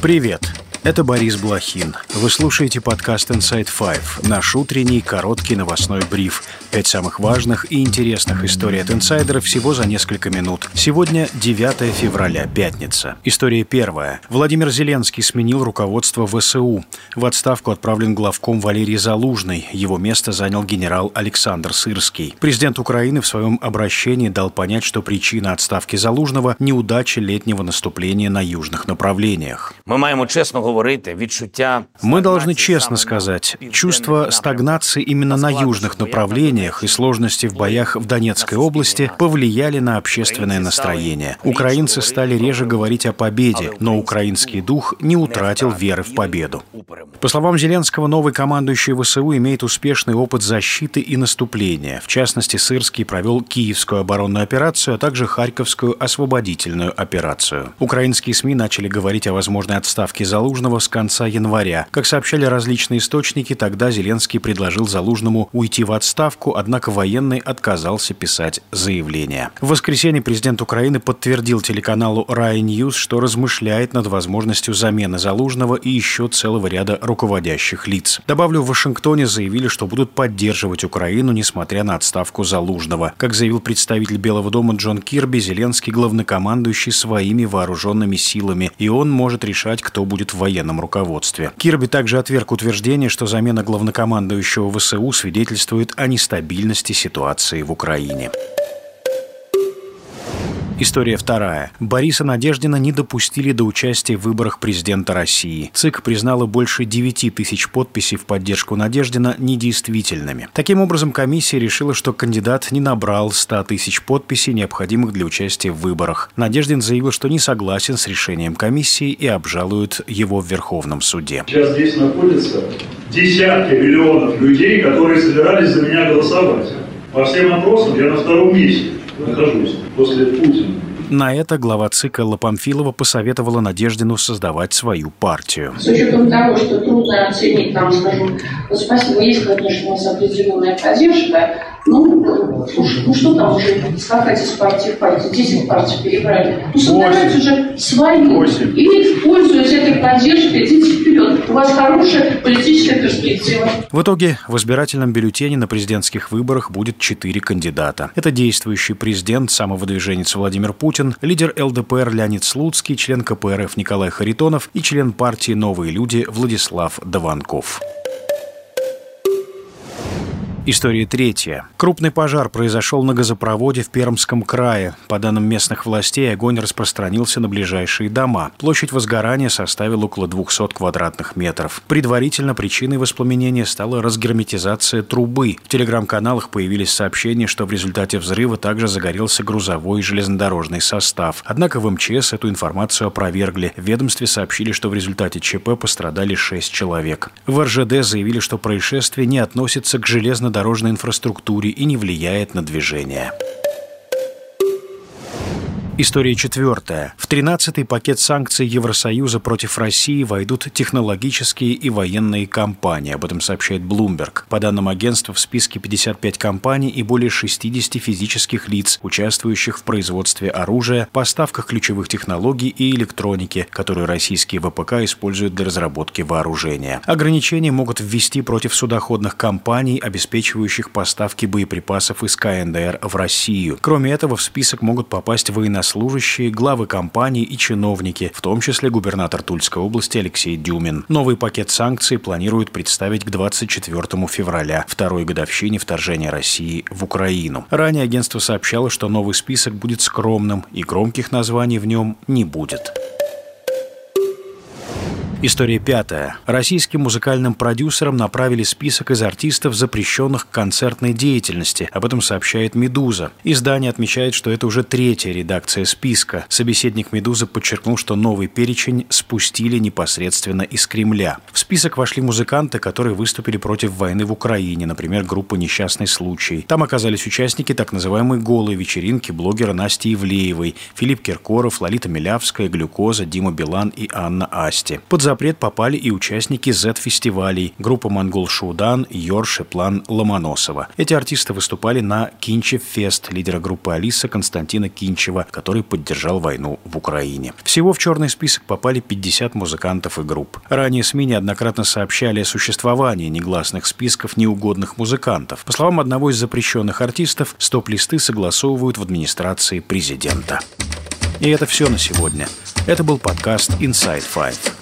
Привет! Это Борис Блохин. Вы слушаете подкаст Inside Five, наш утренний короткий новостной бриф. Пять самых важных и интересных историй от инсайдеров всего за несколько минут. Сегодня 9 февраля, пятница. История первая. Владимир Зеленский сменил руководство ВСУ. В отставку отправлен главком Валерий Залужный. Его место занял генерал Александр Сырский. Президент Украины в своем обращении дал понять, что причина отставки Залужного – неудача летнего наступления на южных направлениях. Мы говорити, відчуття Мы должны честно сказать, чувство стагнации именно на южных направлениях и сложности в боях в Донецкой области повлияли на общественное настроение. Украинцы стали реже говорить о победе, но украинский дух не утратил веры в победу. По словам Зеленского, новый командующий ВСУ имеет успешный опыт защиты и наступления. В частности, Сырский провел Киевскую оборонную операцию, а также Харьковскую освободительную операцию. Украинские СМИ начали говорить о возможной отставке Залужного с конца января. Как сообщали различные источники, тогда Зеленский предложил Залужному уйти в отставку, однако военный отказался писать заявление. В воскресенье президент Украины подтвердил телеканалу Rai News, что размышляет над возможностью замены Залужного и еще целого ряда руководящих лиц. Добавлю, в Вашингтоне заявили, что будут поддерживать Украину, несмотря на отставку Залужного. Как заявил представитель Белого дома Джон Кирби, Зеленский главнокомандующий своими вооруженными силами, и он может решать, кто будет в военном руководстве. Кирби также отверг утверждение, что замена главнокомандующего ВСУ свидетельствует о нестабильности ситуации в Украине. История вторая. Бориса Надеждина не допустили до участия в выборах президента России. ЦИК признала больше 9 тысяч подписей в поддержку Надеждина недействительными. Таким образом, комиссия решила, что кандидат не набрал 100 тысяч подписей, необходимых для участия в выборах. Надеждин заявил, что не согласен с решением комиссии и обжалует его в Верховном суде. Сейчас здесь находятся десятки миллионов людей, которые собирались за меня голосовать. По всем опросам я на втором месте нахожусь после Путина. На это глава ЦИКа Лопамфилова посоветовала Надеждину создавать свою партию. С учетом того, что трудно оценить, там, скажем, ну, спасибо, есть, конечно, у нас определенная поддержка, ну, уж- ну что там уже скакать из партии в партию, 10 партий перебрали. Ну, создавайте уже свою. Восемь. И, пользуясь этой поддержкой, идите вперед. У вас хорошая политическая перспектива. В итоге в избирательном бюллетене на президентских выборах будет четыре кандидата. Это действующий президент, самовыдвиженец Владимир Путин, лидер ЛДПР Леонид Слуцкий, член КПРФ Николай Харитонов и член партии «Новые люди» Владислав Даванков. История третья. Крупный пожар произошел на газопроводе в Пермском крае. По данным местных властей, огонь распространился на ближайшие дома. Площадь возгорания составила около 200 квадратных метров. Предварительно причиной воспламенения стала разгерметизация трубы. В телеграм-каналах появились сообщения, что в результате взрыва также загорелся грузовой и железнодорожный состав. Однако в МЧС эту информацию опровергли. В ведомстве сообщили, что в результате ЧП пострадали 6 человек. В РЖД заявили, что происшествие не относится к железнодорожной инфраструктуре и не влияет на движение. История четвертая. В 13-й пакет санкций Евросоюза против России войдут технологические и военные компании. Об этом сообщает Bloomberg. По данным агентства, в списке 55 компаний и более 60 физических лиц, участвующих в производстве оружия, поставках ключевых технологий и электроники, которые российские ВПК используют для разработки вооружения. Ограничения могут ввести против судоходных компаний, обеспечивающих поставки боеприпасов из КНДР в Россию. Кроме этого, в список могут попасть военнослужащие, главы компаний и чиновники, в том числе губернатор Тульской области Алексей Дюмин. Новый пакет санкций планируют представить к 24 февраля, второй годовщине вторжения России в Украину. Ранее агентство сообщало, что новый список будет скромным и громких названий в нем не будет. История пятая. Российским музыкальным продюсерам направили список из артистов, запрещенных к концертной деятельности. Об этом сообщает «Медуза». Издание отмечает, что это уже третья редакция списка. Собеседник «Медузы» подчеркнул, что новый перечень спустили непосредственно из Кремля. В список вошли музыканты, которые выступили против войны в Украине, например, группа «Несчастный случай». Там оказались участники так называемой «голой вечеринки» блогера Насти Ивлеевой, Филипп Киркоров, Лолита Милявская, Глюкоза, Дима Билан и Анна Асти. Под запрет попали и участники Z-фестивалей, группа «Монгол Шудан», Йорш и план Ломоносова. Эти артисты выступали на Кинчев Фест лидера группы «Алиса» Константина Кинчева, который поддержал войну в Украине. Всего в черный список попали 50 музыкантов и групп. Ранее СМИ неоднократно сообщали о существовании негласных списков неугодных музыкантов. По словам одного из запрещенных артистов, стоп-листы согласовывают в администрации президента. И это все на сегодня. Это был подкаст Inside Five.